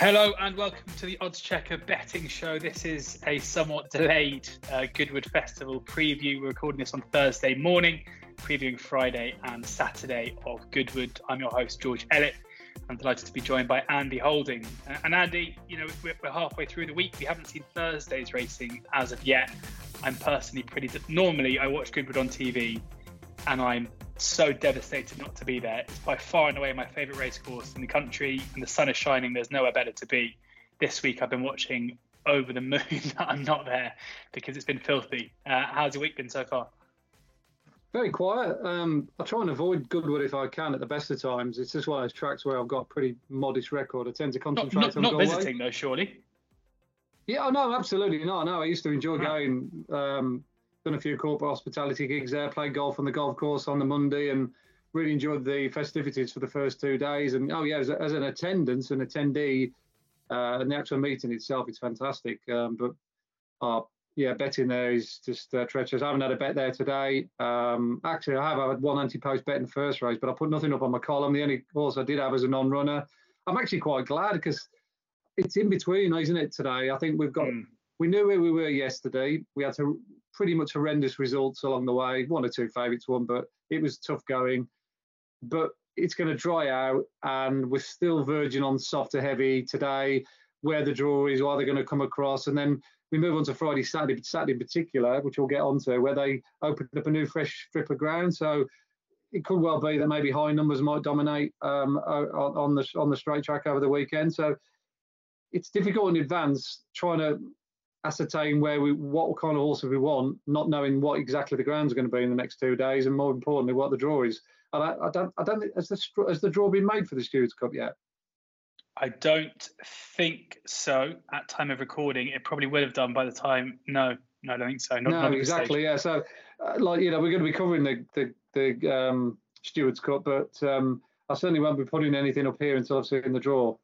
Hello and welcome to the Odds Checker betting show. This is a somewhat delayed uh, Goodwood Festival preview. We're recording this on Thursday morning, previewing Friday and Saturday of Goodwood. I'm your host, George Elek. I'm delighted to be joined by Andy Holding. Uh, and Andy, you know, we're, we're, halfway through the week. We haven't seen Thursday's racing as of yet. I'm personally pretty. Normally, I watch Goodwood on TV, and I'm so devastated not to be there. It's by far and away my favourite racecourse in the country, and the sun is shining. There's nowhere better to be. This week I've been watching over the moon that I'm not there because it's been filthy. Uh, how's your week been so far? Very quiet. Um, I try and avoid Goodwood if I can at the best of times. It's just one of those tracks where I've got a pretty modest record. I tend to concentrate not, not, on not visiting though, surely. Yeah, no, absolutely not. No, I know. I used to enjoy going. Um, done a few corporate hospitality gigs there, played golf on the golf course on the Monday, and really enjoyed the festivities for the first two days. And oh yeah, as, as an attendance, an attendee, uh, and the actual meeting itself, it's fantastic. Um, but uh, yeah, betting there is just uh, treacherous. I haven't had a bet there today. Um, actually, I have had one anti-post bet in the first race, but I put nothing up on my column. The only course I did have as a non-runner. I'm actually quite glad because it's in between, isn't it? Today, I think we've got. Mm. We knew where we were yesterday. We had to pretty much horrendous results along the way. One or two favourites won, but it was tough going. But it's going to dry out, and we're still verging on softer heavy today. Where the draw is, are they going to come across, and then we move on to Friday, Saturday, Saturday in particular, which we'll get onto, where they opened up a new fresh strip of ground. So it could well be that maybe high numbers might dominate um, on the on the straight track over the weekend. So it's difficult in advance trying to ascertain where we what kind of horse we want, not knowing what exactly the ground's are going to be in the next two days, and more importantly, what the draw is. And I, I don't, I don't think has the has the draw been made for the Stewards Cup yet? I don't think so. At time of recording, it probably would have done by the time. No, no, I don't think so. Not, no, not exactly. Yeah. So, uh, like you know, we're going to be covering the the, the um, Stewards Cup, but um, I certainly won't be putting anything up here until I've seen the draw.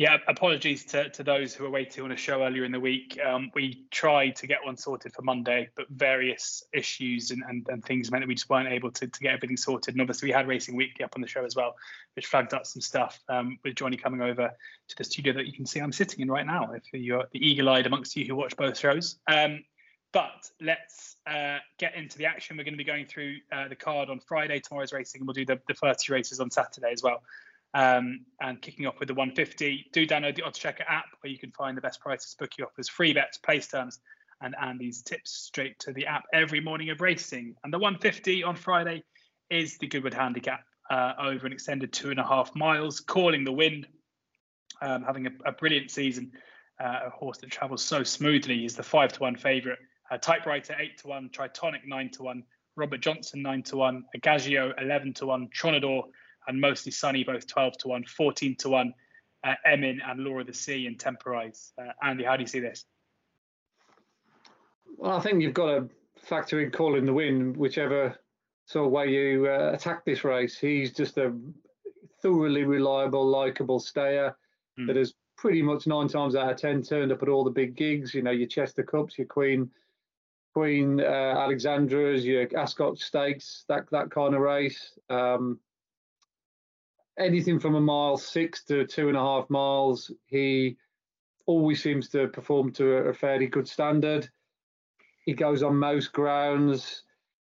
Yeah, apologies to, to those who were waiting on a show earlier in the week. Um, we tried to get one sorted for Monday, but various issues and, and, and things meant that we just weren't able to, to get everything sorted. And obviously, we had Racing Weekly up on the show as well, which flagged up some stuff um, with Johnny coming over to the studio that you can see I'm sitting in right now, if you're the eagle eyed amongst you who watch both shows. Um, but let's uh, get into the action. We're going to be going through uh, the card on Friday, tomorrow's racing, and we'll do the, the first two races on Saturday as well. Um, and kicking off with the 150, do download the Odds Checker app where you can find the best prices, bookie offers, free bets, place terms, and Andy's tips straight to the app every morning of racing. And the 150 on Friday is the Goodwood Handicap uh, over an extended two and a half miles, calling the wind, um, having a, a, brilliant season. Uh, a horse that travels so smoothly. He's the five to one favourite. Typewriter eight to one, Tritonic nine to one, Robert Johnson nine to one, Agagio eleven to one, Tronador and mostly Sunny, both 12 to 1, 14 to 1, uh, Emin and Laura the Sea and Temporize. Uh, Andy, how do you see this? Well, I think you've got to factor in calling the win, whichever sort of way you uh, attack this race. He's just a thoroughly reliable, likable stayer mm. that has pretty much nine times out of ten turned up at all the big gigs. You know, your Chester Cups, your Queen, Queen uh, Alexandra's, your Ascot Stakes, that that kind of race. Um, anything from a mile six to two and a half miles, he always seems to perform to a, fairly good standard. He goes on most grounds.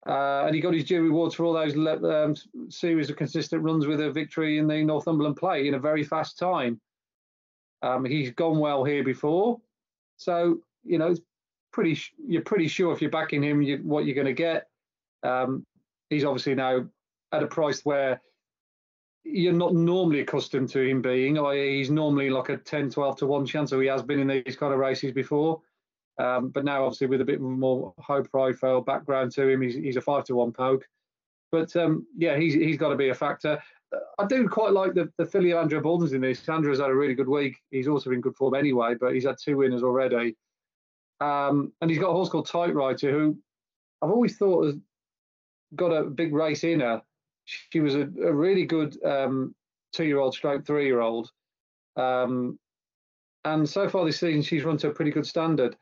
Uh, and he got his due rewards for all those um, series of consistent runs with a victory in the Northumberland Plate in a very fast time. Um, he's gone well here before, so you know pretty. You're pretty sure if you're backing him, you, what you're going to get. Um, he's obviously now at a price where you're not normally accustomed to him being. He's normally like a 10, 12 to 1 chance, so he has been in these kind of races before. Um, but now, obviously, with a bit more high profile background to him, he's, he's a 5 to 1 poke. But um, yeah, he's, he's got to be a factor. I do quite like the, the filly Andrew Balding's in this. Andrew's had a really good week. He's also in good form anyway, but he's had two winners already. Um, and he's got a horse called Typewriter, who I've always thought has got a big race in her she was a, a really good um, two-year-old stroke three-year-old. Um, and so far this season, she's run to a pretty good standard.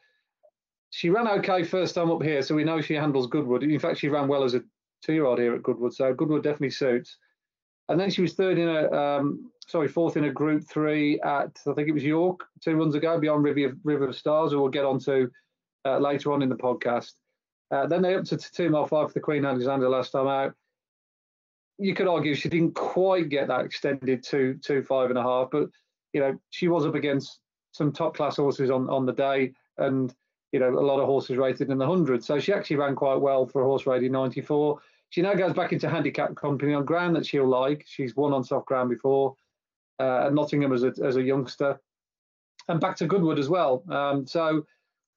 She ran okay first time up here, so we know she handles Goodwood. In fact, she ran well as a two-year-old here at Goodwood, so Goodwood definitely suits. And then she was third in a, um, sorry, fourth in a Group Three at I think it was York two runs ago, beyond River, River of Stars, who we'll get onto uh, later on in the podcast. Uh, then they up to two mile five for the Queen Alexandra last time out. You could argue she didn't quite get that extended to two five and a half, but you know she was up against some top class horses on on the day, and you know a lot of horses rated in the hundred. So she actually ran quite well for a horse rated 94. She now goes back into handicap company on ground that she'll like. She's won on soft ground before uh, at Nottingham as a as a youngster, and back to Goodwood as well. Um, so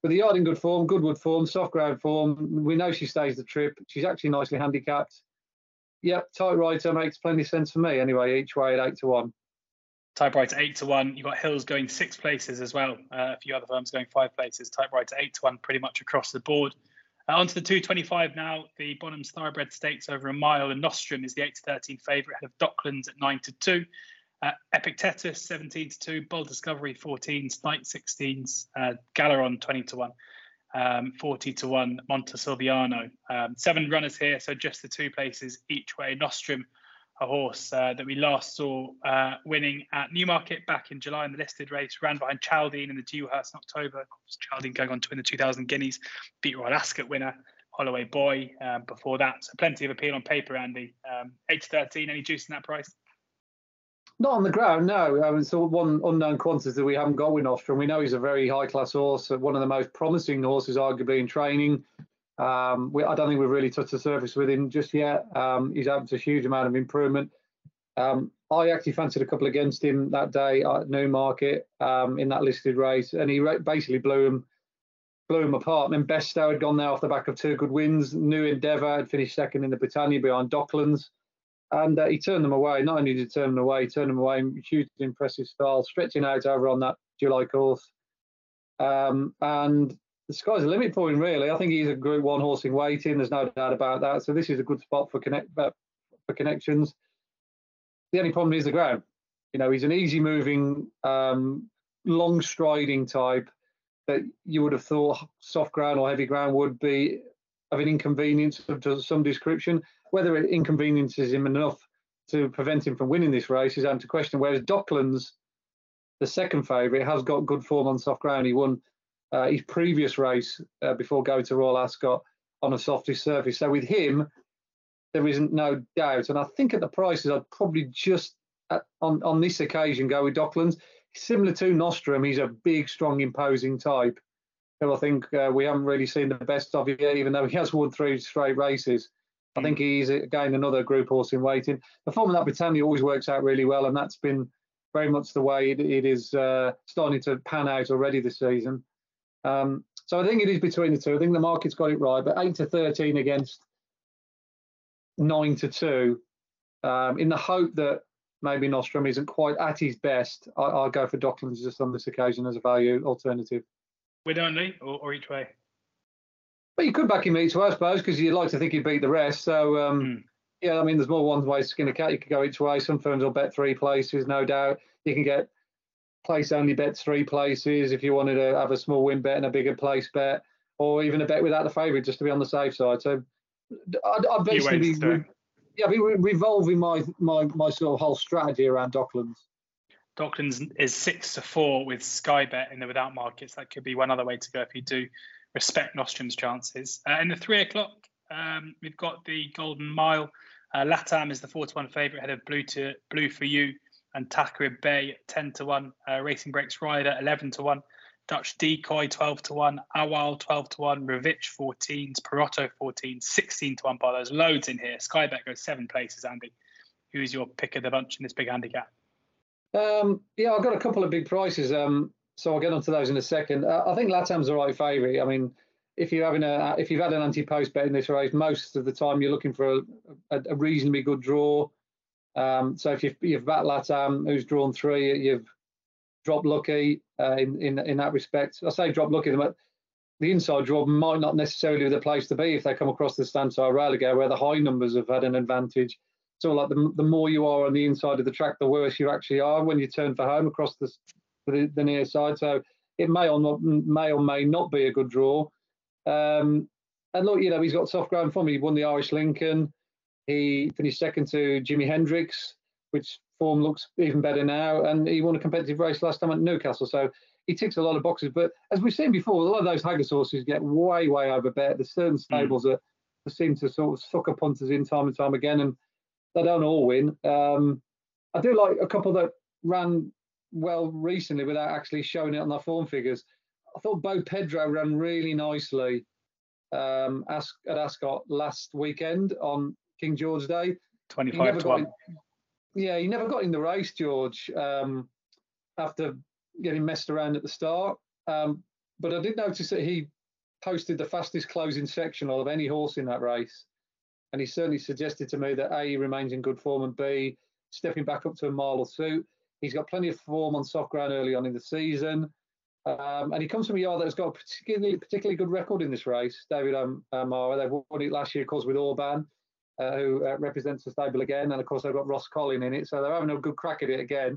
with the yard in good form, Goodwood form, soft ground form, we know she stays the trip. She's actually nicely handicapped. Yep, typewriter makes plenty of sense for me anyway, each way at eight to one. Typewriter eight to one. You've got Hills going six places as well. Uh, a few other firms going five places. Typewriter eight to one, pretty much across the board. Uh, onto the 225 now. The Bonhams Thoroughbred Stakes over a mile, and Nostrum is the 8 to 13 favourite ahead of Docklands at 9 to 2. Uh, Epictetus 17 to 2, Bold Discovery 14s, Knight 16s, uh, Galeron 20 to 1, um, 40 to 1, Montesilviano. Um, seven runners here, so just the two places each way. Nostrum, a horse uh, that we last saw uh, winning at Newmarket back in July in the listed race, ran behind Chaldean in the Dewhurst in October. Chaldean going on to win the 2000 Guineas, beat Royal Ascot winner. Holloway Boy um, before that. So plenty of appeal on paper, Andy. Um, 8 to 13, any juice in that price? Not on the ground, no. I mean, so one unknown quantity that we haven't got with Nostrum. We know he's a very high class horse, one of the most promising horses, arguably in training. Um, we, I don't think we've really touched the surface with him just yet. Um, he's had a huge amount of improvement. Um, I actually fancied a couple against him that day at Newmarket um, in that listed race, and he basically blew him blew him apart. And then Besto had gone there off the back of two good wins. New Endeavour had finished second in the Britannia behind Docklands and uh, he turned them away. Not only did he turn them away, he turned them away in huge, impressive style, stretching out over on that July course. Um, and the sky's the limit for him, really. I think he's a Group One horse in waiting. There's no doubt about that. So this is a good spot for connect uh, for connections. The only problem is the ground. You know, he's an easy moving, um, long striding type that you would have thought soft ground or heavy ground would be of an inconvenience of some description. Whether it inconveniences him enough to prevent him from winning this race is down to question. Whereas Docklands, the second favourite, has got good form on soft ground. He won uh, his previous race uh, before going to Royal Ascot on a softish surface. So with him, there isn't no doubt. And I think at the prices, I'd probably just at, on on this occasion go with Docklands. Similar to Nostrum, he's a big, strong, imposing type. Who I think uh, we haven't really seen the best of yet, even though he has won three straight races. I think he's again another group horse in waiting. The form of that Britannia always works out really well, and that's been very much the way it, it is uh, starting to pan out already this season. Um, so I think it is between the two. I think the market's got it right, but eight to thirteen against nine to two, um, in the hope that maybe Nostrum isn't quite at his best. I, will go for Docklands just on this occasion as a value alternative. With only or, or each way? But you could back him each way, I suppose, because you'd like to think he'd beat the rest. So, um, mm. yeah, I mean, there's more one way to skin a cat. You could go each way. Some firms will bet three places, no doubt. You can get place only bets three places if you wanted to have a small win bet and a bigger place bet, or even a bet without the favourite just to be on the safe side. So, I'd, I'd basically be, re- yeah, be revolving my, my my sort of whole strategy around Docklands. Docklands is six to four with Sky Bet in the without markets. That could be one other way to go if you do respect Nostrum's chances. Uh, in the three o'clock, um, we've got the Golden Mile. Uh, Latam is the four to one favourite ahead of Blue to Blue for You and Takrib Bay ten to one. Uh, Racing Breaks Rider eleven to one. Dutch Decoy 12 to 1, Awal 12 to 1, Ravitch 14s, Perotto 14, 16 to 1 by those loads in here. Skybet goes seven places, Andy. Who's your pick of the bunch in this big handicap? Um, yeah, I've got a couple of big prices. Um, so I'll get onto those in a second. Uh, I think Latam's the right favourite. I mean, if you're having a if you've had an anti-post bet in this race, most of the time you're looking for a, a, a reasonably good draw. Um, so if you've, you've Latam, who's drawn three, you've dropped lucky uh, in, in in that respect. I say drop lucky, but the inside draw might not necessarily be the place to be if they come across the Stanzai Raleigh where the high numbers have had an advantage. So like the, the more you are on the inside of the track, the worse you actually are when you turn for home across the the, the near side. So it may or not may or may not be a good draw. Um, and look, you know, he's got soft ground form. He won the Irish Lincoln. He finished second to Jimi Hendrix. which form looks even better now. And he won a competitive race last time at Newcastle. So he ticks a lot of boxes. But as we've seen before, a lot of those Haggas horses get way, way over bet. There's certain hmm. stables mm. that seem to sort of sucker punters in time and time again, and they don't all win. Um, I do like a couple that ran well recently without actually showing it on their form figures. I thought Bopedro ran really nicely um, at Ascot last weekend on King George Day. 25 to 1. In, yeah, he never got in the race, George, um, after getting messed around at the start. Um, but I did notice that he posted the fastest closing sectional of any horse in that race. And he certainly suggested to me that A, he remains in good form, and B, stepping back up to a mile or two. He's got plenty of form on soft ground early on in the season. Um, and he comes from a yard that has got a particularly particularly good record in this race. David O'Meara, they've won it last year, of course, with Orban, uh, who uh, represents the stable again, and of course they've got Ross Collin in it, so they're having a good crack at it again.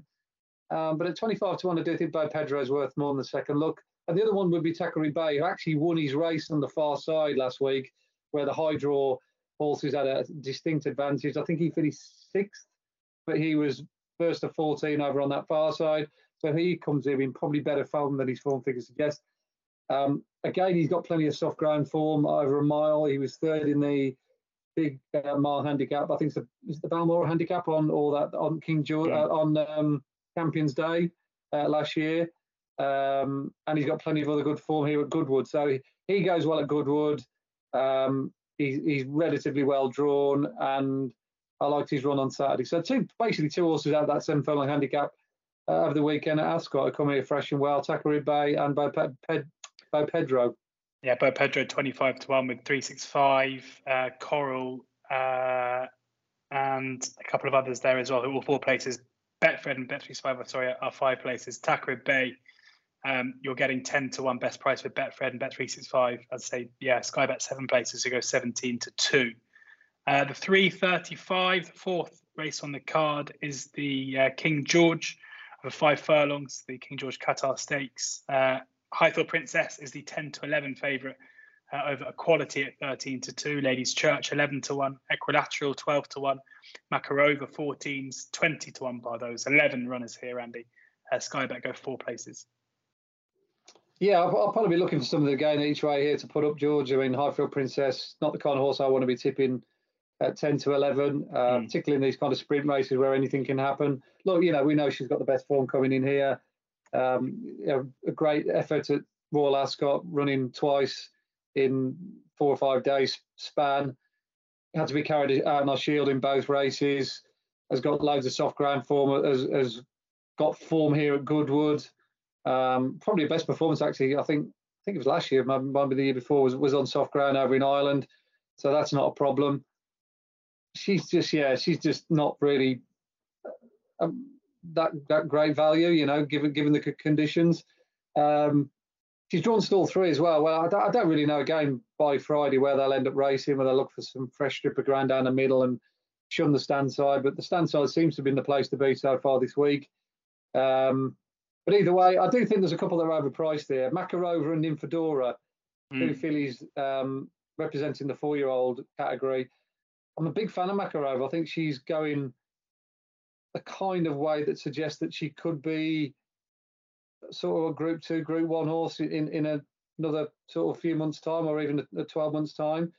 Um, but at 25 to one, I do think Bopedro is worth more than the second look. And the other one would be Thackeray Bay, who actually won his race on the far side last week, where the high draw horses had a distinct advantage. I think he finished sixth, but he was first of 14 over on that far side. So he comes in in probably better form than his form figures suggest. Um, again, he's got plenty of soft ground form over a mile. He was third in the big uh, mile handicap. I think it's the, is the Balmoral handicap on all that on King George yeah. uh, on um, Champions Day uh, last year. Um, and he's got plenty of other good form here at Goodwood. So he, he goes well at Goodwood. Um, he's, relatively well drawn, and I liked his run on Saturday. So two basically two horses out of that semi final handicap uh, over the weekend at Ascot are coming here fresh and well. Thackeray Bay and by, Pe- Pe- by Pedro. Yeah, Bopedro 25 to 1 with 365, uh, Coral, uh, and a couple of others there as well, who were four places. Betfred and Bet365, sorry, are five places. Thackeray Bay, um, you're getting 10 to 1 best price with Betfred and Bet365. I'd say, yeah, Sky Bet seven places, who go 17 to 2. Uh, the 335, the fourth race on the card, is the uh, King George over five furlongs, the King George Qatar Stakes. Uh, Highfield Princess is the 10 to 11 favourite uh, over Equality at 13 to 2. Ladies Church 11 to 1. Equilateral 12 to 1. Makarova 14s 20 to 1 by those. 11 runners here, Andy. Uh, Skybet go four places. Yeah, I'll, I'll, probably be looking for some of the gain each way here to put up George. I mean, Highfield Princess, not the kind of horse I want to be tipping at 10 to 11, uh, mm. particularly in these kind of sprint races where anything can happen. Look, you know, we know she's got the best form coming in here. Um, you know, a great effort at Royal Ascot, running twice in four or five days span. Had to be carried out on our shield in both races. Has got loads of soft ground form. Has, has got form here at Goodwood. Um, probably best performance actually. I think I think it was last year, maybe the year before, was was on soft ground over in Ireland. So that's not a problem. She's just yeah, she's just not really um, that that great value, you know, given given the conditions. Um, she's drawn stall three as well. Well, I don't, I don't, really know again by Friday where they'll end up racing, where they'll look for some fresh strip of ground down the middle and shun the stand side. But the stand side seems to have been the place to be so far this week. Um, but either way, I do think there's a couple that are overpriced there. Makarova and Nymphadora, mm. two fillies um, representing the four-year-old category. I'm a big fan of Makarova. I think she's going a kind of way that suggests that she could be sort of a group two, group one horse in, in a, another sort of few months' time or even a, a 12 months' time.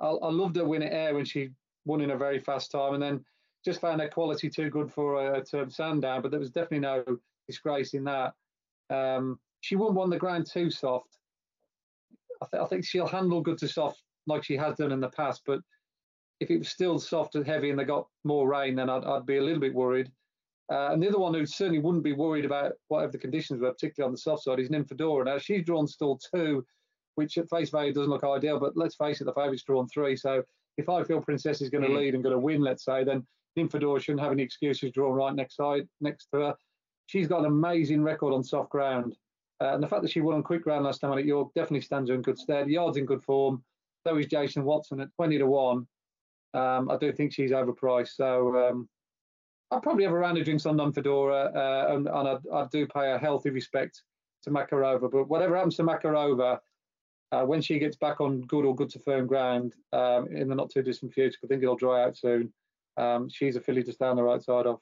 I, I loved her win at Ayr when she won in a very fast time and then just found her quality too good for her to Sandown, but there was definitely no disgrace in that. Um, she won't want the ground too soft. I, th- I think she'll handle good to soft like she has done in the past, but if it was still soft and heavy and they got more rain, then I'd, I'd be a little bit worried. Uh, and the other one who certainly wouldn't be worried about whatever the conditions were, particularly on the soft side, is Nymphadora. Now she's drawn stall two, which at face value doesn't look ideal, but let's face it, the favourite's drawn three. So Highfield Princess is going to mm. lead and going to win, let's say, then Nymphadora shouldn't have any excuses drawn right next side next to her. She's got an amazing record on soft ground. Uh, and the fact that she won on quick ground last time at York definitely stands her in good stead. Yard's in good form. So is Jason Watson at 20 to 1. Um, I do think she's overpriced. So um, I'd probably have a round of drinks on Nymphadora, uh, and, and I'd, I do pay a healthy respect to Makarova. But whatever happens to Makarova, uh, when she gets back on good or good to firm ground um, in the not too distant future, I think it'll dry out soon. Um, she's a filly just down the right side of.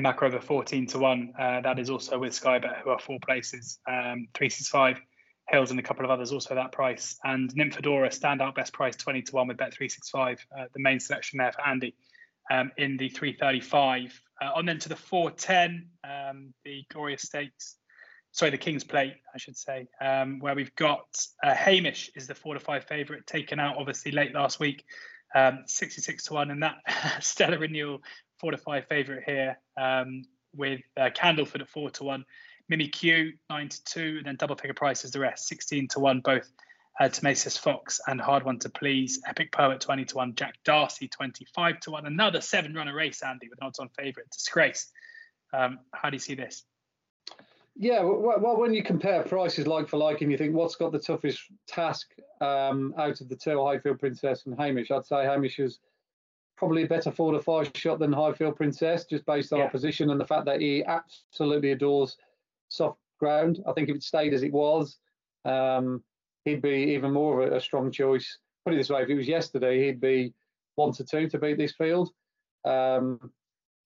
Makarova 14 to 1. Uh, that is also with Sky Bet, who are four places. Um, 365, Hills, and a couple of others also that price. And Nymphadora, standout best price 20 to 1 with Bet365, uh, the main selection there for Andy um, in the 335. Uh, on then to the 410, um, the Glorious Stakes. Sorry, the King's Plate, I should say, um, where we've got uh, Hamish is the four to five favourite, taken out obviously late last week, um, 66 to one, and that stellar renewal four to five favourite here um, with uh, Candleford at four to one, Mimikyu nine to two, and then double figure prices the rest, 16 to one, both uh, Tomasis Fox and Hard One to Please, Epic Poet 20 to 1, Jack Darcy 25 to 1, another seven runner race, Andy, with odds on favourite, Disgrace. Um, how do you see this? Yeah, well, when you compare prices like for like and you think what's got the toughest task um, out of the two, Highfield Princess and Hamish, I'd say Hamish is probably a better four to five shot than Highfield Princess, just based on yeah. our position and the fact that he absolutely adores soft ground. I think if it stayed as it was, um, he'd be even more of a, a, strong choice. Put it this way, if it was yesterday, he'd be one to two to beat this field. Um,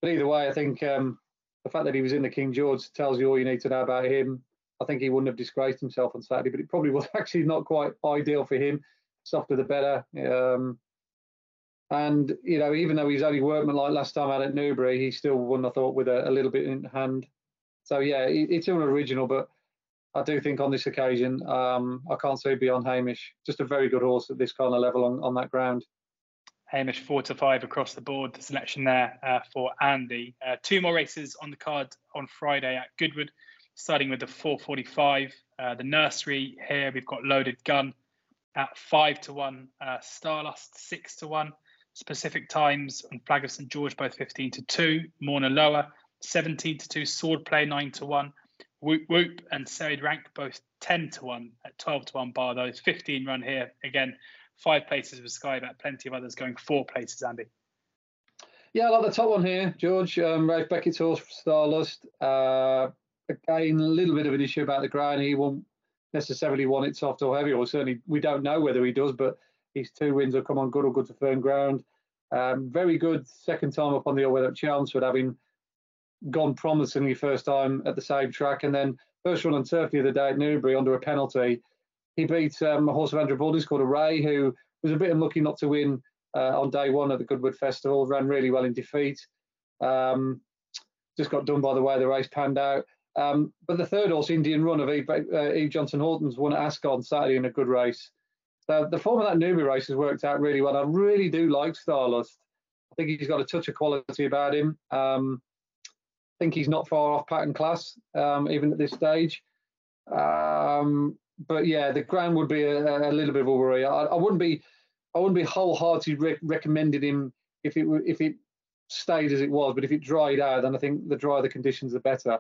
but either way, I think um, the fact that he was in the King George tells you all you need to know about him. I think he wouldn't have disgraced himself on Saturday, but it probably was actually not quite ideal for him. Softer the better. Um, and you know, even though he's only workman like last time out at Newbury, he still won. I thought with a, a little bit in hand. So yeah, it, it's unoriginal, but I do think on this occasion, um, I can't say beyond Hamish. Just a very good horse at this kind of level on, on that ground. Hamish four to five across the board. The selection there uh, for Andy. Uh, two more races on the card on Friday at Goodwood, starting with the 4:45. Uh, the nursery here we've got Loaded Gun at five to one. Uh, Starlust six to one. Specific times on Flag of St George both 15 to two. Morna Lower 17 to two. Sword Play nine to one. Whoop Whoop and Serried Rank both 10 to 1 at 12 to 1 bar those 15 run here again five places with Sky Bet plenty of others going four places Andy yeah I like the top one here George um, Ralph Beckett's horse Starlust uh, again a little bit of an issue about the ground he won't necessarily want it soft or heavy or certainly we don't know whether he does but his two wins have come on good or good to firm ground um, very good second time up on the all-weather at Chelmsford having gone promisingly first time at the same track, and then first run on turf the other day at Newbury under a penalty. He beat um, a horse of Andrew Balding's called Array, who was a bit unlucky not to win uh, on day one at the Goodwood Festival. Ran really well in defeat. Um, just got done by the way the race panned out. Um, but the third horse, Indian Run of Eve, uh, Eve Johnson Houghton's, won at Ascot on Saturday in a good race. So the form of that Newbury race has worked out really well. I really do like Starlust. I think he's got a touch of quality about him. Um, I think he's not far off pattern class, um, even at this stage. Um, but yeah, the ground would be a, a little bit of a worry. I, I, wouldn't be, I wouldn't be wholeheartedly re- recommending him if it if it stayed as it was. But if it dried out, then I think the drier the conditions, the better.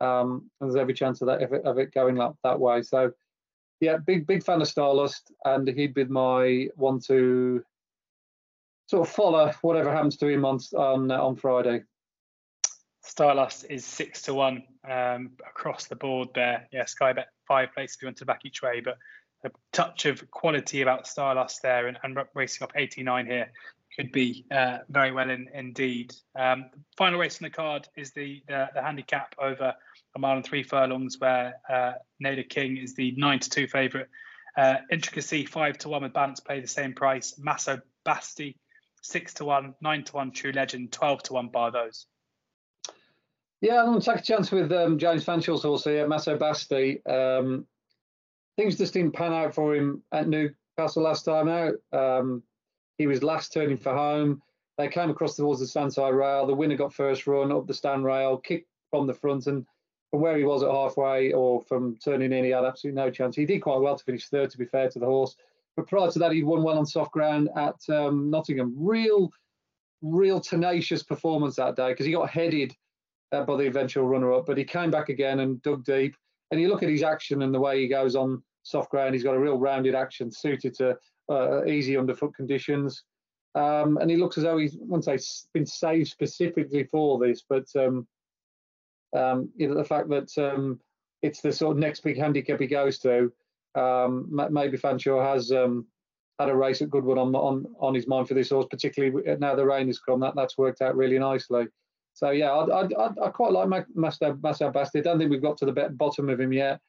Um, and there's every chance of that of it, of it going up that way. So yeah, big big fan of Starlust, and he'd be my one to sort of follow whatever happens to him on on on Friday. Starlust is six to one um, across the board there. Yeah, Sky Bet five places if you want to back each way, but a touch of quality about Starlust there and, and racing up 89 here could be uh, very well in, indeed. Um, final race on the card is the, the, the handicap over a mile and three furlongs, where uh, Nader King is the nine to two favourite. Uh, Intricacy five to one with balance play the same price. Masso Basti six to one, nine to one. True Legend twelve to one bar those. Yeah, I'm going to take a chance with um, James Fanshawe's horse here, Masso Basti. Um, things just didn't pan out for him at Newcastle last time out. Um, he was last turning for home. They came across towards the standside rail. The winner got first run up the stand rail, kicked from the front, and from where he was at halfway or from turning in, he had absolutely no chance. He did quite well to finish third, to be fair to the horse. But prior to that, he'd won well on soft ground at um, Nottingham. Real, real tenacious performance that day because he got headed uh, by the eventual runner-up. But he came back again and dug deep. And you look at his action and the way he goes on soft ground. He's got a real rounded action suited to uh, easy underfoot conditions. Um, and he looks as though he's, once say, been saved specifically for this. But um, um, you know, the fact that um, it's the sort of next big handicap he goes to, um, maybe Fanshawe has um, had a race at Goodwood on on on his mind for this horse, particularly now the rain has come. That that's worked out really nicely. So yeah, I I, I quite like Master Master Basti. I don't think we've got to the bottom of him yet,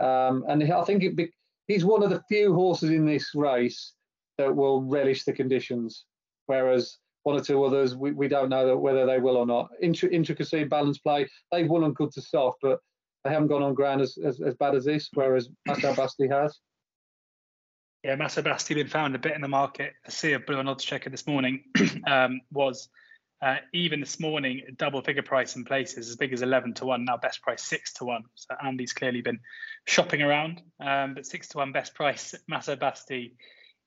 um, and I think it, he's one of the few horses in this race that will relish the conditions, whereas one or two others we, we don't know whether they will or not. intricacy, balance play, they've won on good to soft, but they haven't gone on ground as, as, as bad as this, whereas Master Basti has. Yeah, Master Basti been found a bit in the market. I see a blue and odds checker this morning um, was uh, even this morning double figure price in places as big as 11 to 1 now best price 6 to 1 so andy's clearly been shopping around um, but 6 to 1 best price Master Basti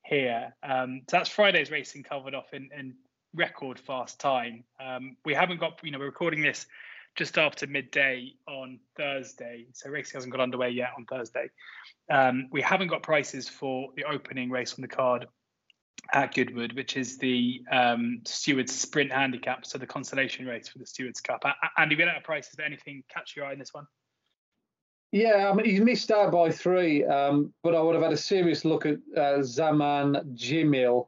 here um, so that's friday's racing covered off in, in record fast time um, we haven't got you know we're recording this just after midday on Thursday. So racing hasn't got underway yet on Thursday. Um, we haven't got prices for the opening race on the card at Goodwood, which is the um, Stewards Sprint Handicap, so the consolation race for the Stewards Cup. Andy, we don't have prices, but anything catch your eye in this one? Yeah, I mean, he's missed out by three, um, but I would have had a serious look at uh, Zaman Jamil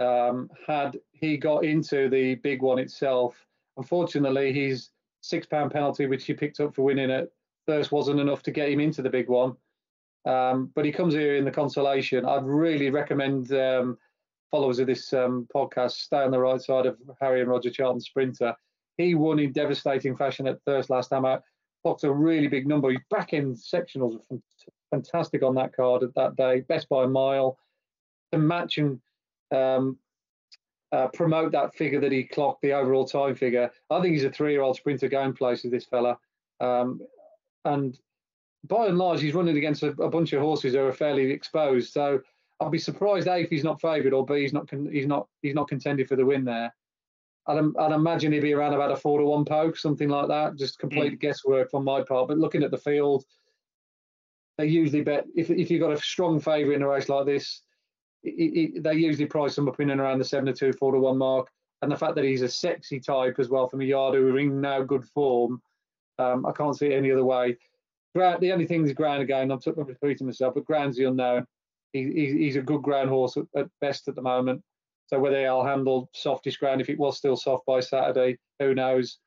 um, had he got into the big one itself. Unfortunately, his six pound penalty, which he picked up for winning at first, wasn't enough to get him into the big one. Um, but he comes here in the consolation. I'd really recommend um, followers of this um, podcast stay on the right side of Harry and Roger Charlton Sprinter. He won in devastating fashion at Thirsk last time out. Clocked a really big number. His back end sectionals fantastic on that card at that day, best by a mile. To match and um, uh, promote that figure that he clocked, the overall time figure. I think he's a three-year-old sprinter going places. This fella, um, and by and large, he's running against a, a, bunch of horses who are fairly exposed. So I'd be surprised a if he's not favoured, or b he's not con- he's not he's not contended for the win there. I'd, I'd, imagine he'd be around about a four to one poke, something like that. Just complete mm. guesswork on my part. But looking at the field, they usually bet if if you've got a strong favourite in a race like this, it, they usually price him up in and around the seven to two, four to one mark. And the fact that he's a sexy type as well from a yard who are in now good form, um, I can't see it any other way. the only thing is ground again. I'm, I'm repeating myself, but ground's the unknown. He, he's a good ground horse at, at, best at the moment. So whether he'll handle softish ground, if it was still soft by Saturday, who knows?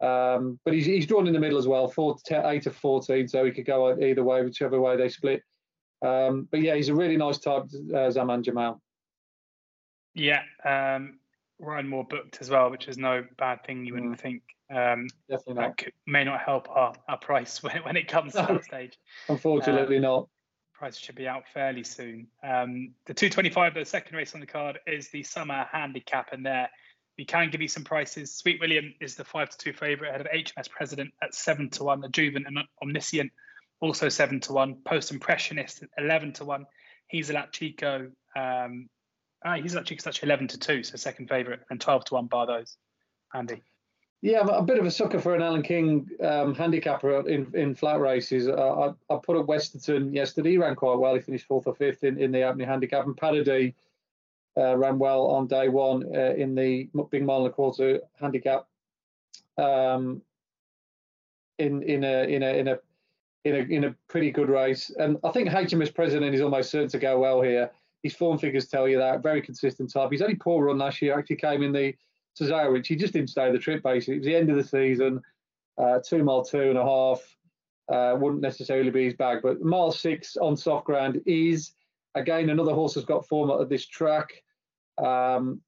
Um, but he's, he's drawn in the middle as well, four, 10, eight of 14, so he could go either way, whichever way they split. Um, but yeah, he's a really nice type, uh, Zaman Jamal. Yeah, um, Ryan Moore booked as well, which is no bad thing. You wouldn't mm. think. Um, Definitely not. Could, may not help our, our price when, when it comes to that stage. Unfortunately, um, not. Price should be out fairly soon. Um, the 225, the second race on the card, is the summer handicap, and there we can give you some prices. Sweet William is the five to two favourite ahead of HMS President at seven to one. The Juven and Omniscient also seven to one. Post Impressionist eleven to one. He's a Chico. Um, ah, he's Chico's actually eleven to two, so second favourite, and twelve to one bar those. Andy. Yeah, I'm a bit of a sucker for an Alan King um, handicapper in, in flat races. Uh, I, I put up Westerton yesterday. He ran quite well. He finished fourth or fifth in, in the opening handicap. And Paradis uh, ran well on day one uh, in the big mile and a quarter handicap. Um, in in a in a in a in a in a pretty good race. And I think HMS President is almost certain to go well here. His form figures tell you that. Very consistent type. He's only poor run last year. Actually came in the which He just didn't stay the trip basically. It was the end of the season. Uh, two mile two and a half uh, wouldn't necessarily be his bag, but mile six on soft ground is again another horse has got form at this track. Um,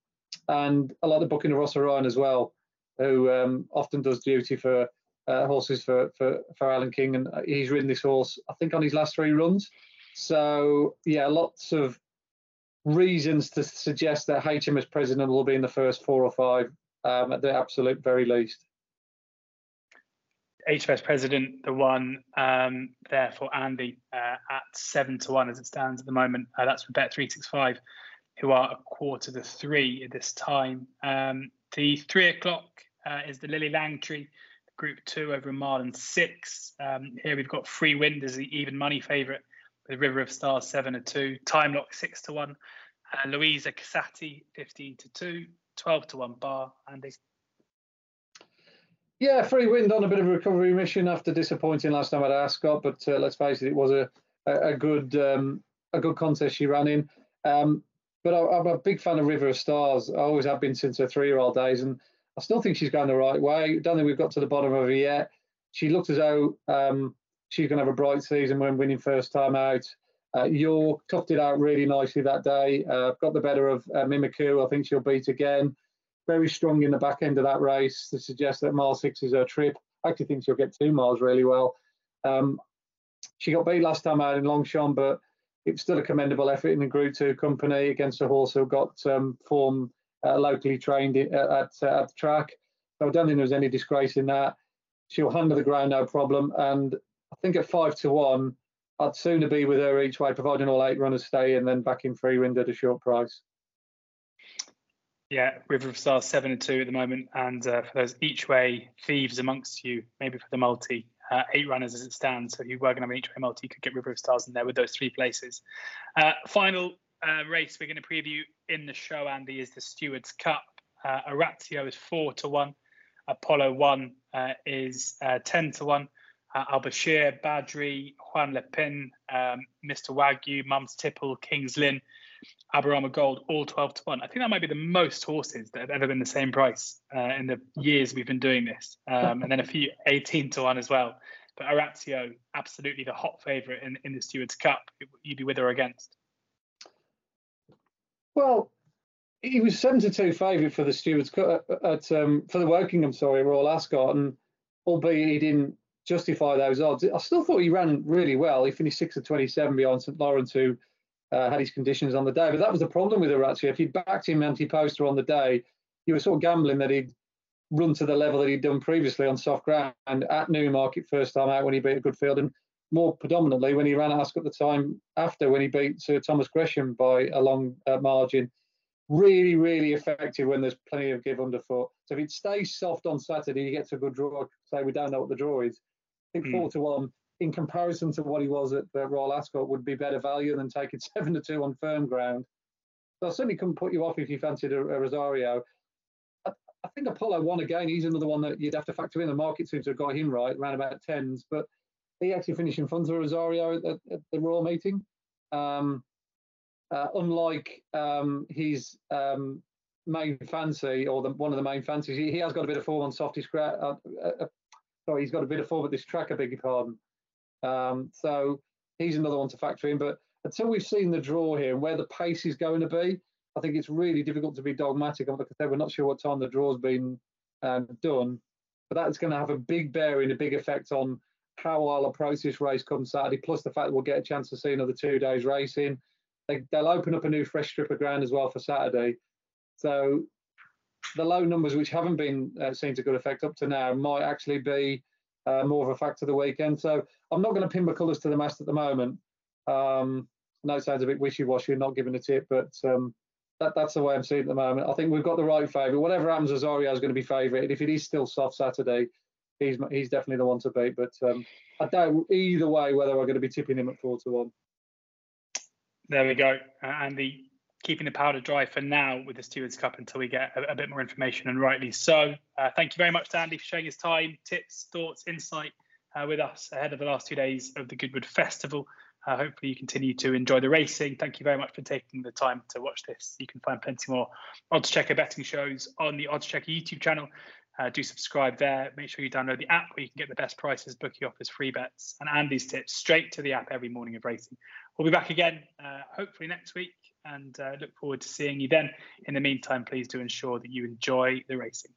and I like the booking of Rossa Ryan as well, who um, often does duty for uh, horses for, for, for Alan King, and he's ridden this horse, I think, on his last three runs. So, yeah, lots of reasons to suggest that HMS President will be in the first four or five um, at the absolute very least. HMS President, the one um, there for Andy uh, at seven to one as it stands at the moment. Uh, that's for Bet three six five, who are a quarter to three at this time. Um, the three o'clock uh, is the Lillie Langtry Group Two over a mile and six. Um, here we've got Free Wind as the even money favourite with River of Stars seven to two, Time Lock six to one, uh, Louisa Casati fifteen to two, 12 to one bar. Andy. Yeah, Free Wind on a bit of a recovery mission after disappointing last time at Ascot, but uh, let's face it, it was a a, a good um, a good contest she ran in. Um, but I, am a big fan of River of Stars. I always have been since her three-year-old days, and I still think she's going the right way. Don't think we've got to the bottom of her yet. She looked as though um, she's going to have a bright season when winning first time out. Uh, York toughed it out really nicely that day. Uh, got the better of uh, Mimikyu. I think she'll beat again. Very strong in the back end of that race to suggest that mile six is her trip. I actually think she'll get two miles really well. Um, she got beat last time out in Longchamp, but it's still a commendable effort in the Group Two company against a horse who got um, form locally trained at, at, uh, at the track. So I don't think there's any disgrace in that. She'll handle the ground no problem, and I think at five to one, I'd sooner be with her each way, providing all eight runners stay, and then back in free wind at a short price. Yeah, River of Stars seven and two at the moment, and uh, for those each way thieves amongst you, maybe for the multi, uh, eight runners as it stands. So if you were going to have an each way multi, you could get River of Stars in there with those three places. Uh, final uh, race we're going to preview in the show, Andy, is the Stewards Cup. Uh, Orazio is four to one. Apollo one uh, is ten to one uh, Al Bashir, Badri, Juan Les Pins, um, Mr. Wagyu, Mums Tipple, King's Lynn, Aberama Gold, all 12 to 1. I think that might be the most horses that have ever been the same price uh, in the years we've been doing this. Um, and then a few 18 to 1 as well. But Orazio, absolutely the hot favourite in, in the Stewards Cup. You'd be with or against? Well, he was 7 to 2 favourite for the Stewards Cup uh, at, um, for the Wokingham, sorry, Royal Ascot. And albeit he didn't justify those odds. I still thought he ran really well. He finished six of 27 beyond St Lawrence, who uh, had his conditions on the day. But that was the problem with Orazio. If you backed him anti-poster on the day, you were sort of gambling that he'd run to the level that he'd done previously on soft ground at Newmarket first time out when he beat a good field, and more predominantly when he ran at Ascot at the time after when he beat Sir Thomas Gresham by a long uh, margin. Really, really effective when there's plenty of give underfoot. So if it stays soft on Saturday, he gets a good draw. Say we don't know what the draw is I think mm. four to one in comparison to what he was at the Royal Ascot would be better value than taking seven to two on firm ground. So I certainly couldn't put you off if you fancied a, Orazio. I, I, think Apollo one again. He's another one that you'd have to factor in. The market seems to have got him right around about tens, but he actually finished in front of Orazio at, at the Royal meeting. Um, uh, unlike um, his um, main fancy or the, one of the main fancies, he, he, has got a bit of form on softish gra- uh, uh, sorry, he's got a bit of form at this track, I beg your pardon. Um, so he's another one to factor in. But until we've seen the draw here and where the pace is going to be, I think it's really difficult to be dogmatic. Like I said, we're not sure what time the draw's been um, done, but that's going to have a big bearing, a big effect on how I'll approach this race come Saturday. Plus the fact that we'll get a chance to see another two days racing. They, they'll open up a new fresh strip of ground as well for Saturday. So the low numbers, which haven't been uh, seen to good effect up to now, might actually be uh, more of a factor of the weekend. So I'm not going to pin my colours to the mast at the moment. Um, I know it sounds a bit wishy-washy not giving a tip, but um, that, that's the way I'm seeing it at the moment. I think we've got the right favourite. Whatever happens, Orazio is going to be favourite. If it is still soft Saturday, he's he's definitely the one to beat. But um, I doubt either way whether we're going to be tipping him at four to one. There we go. And the keeping the powder dry for now with the Stewards Cup until we get a, a bit more information, and rightly so. Uh, thank you very much to Andy for sharing his time, tips, thoughts, insight uh, with us ahead of the last two days of the Goodwood Festival. Uh, hopefully, you continue to enjoy the racing. Thank you very much for taking the time to watch this. You can find plenty more Odds Checker betting shows on the Odds Checker YouTube channel. Uh, do subscribe there. Make sure you download the app where you can get the best prices, bookie offers, free bets, and Andy's tips straight to the app every morning of racing. We'll be back again, uh, hopefully next week and uh, look forward to seeing you then. In the meantime, please do ensure that you enjoy the racing.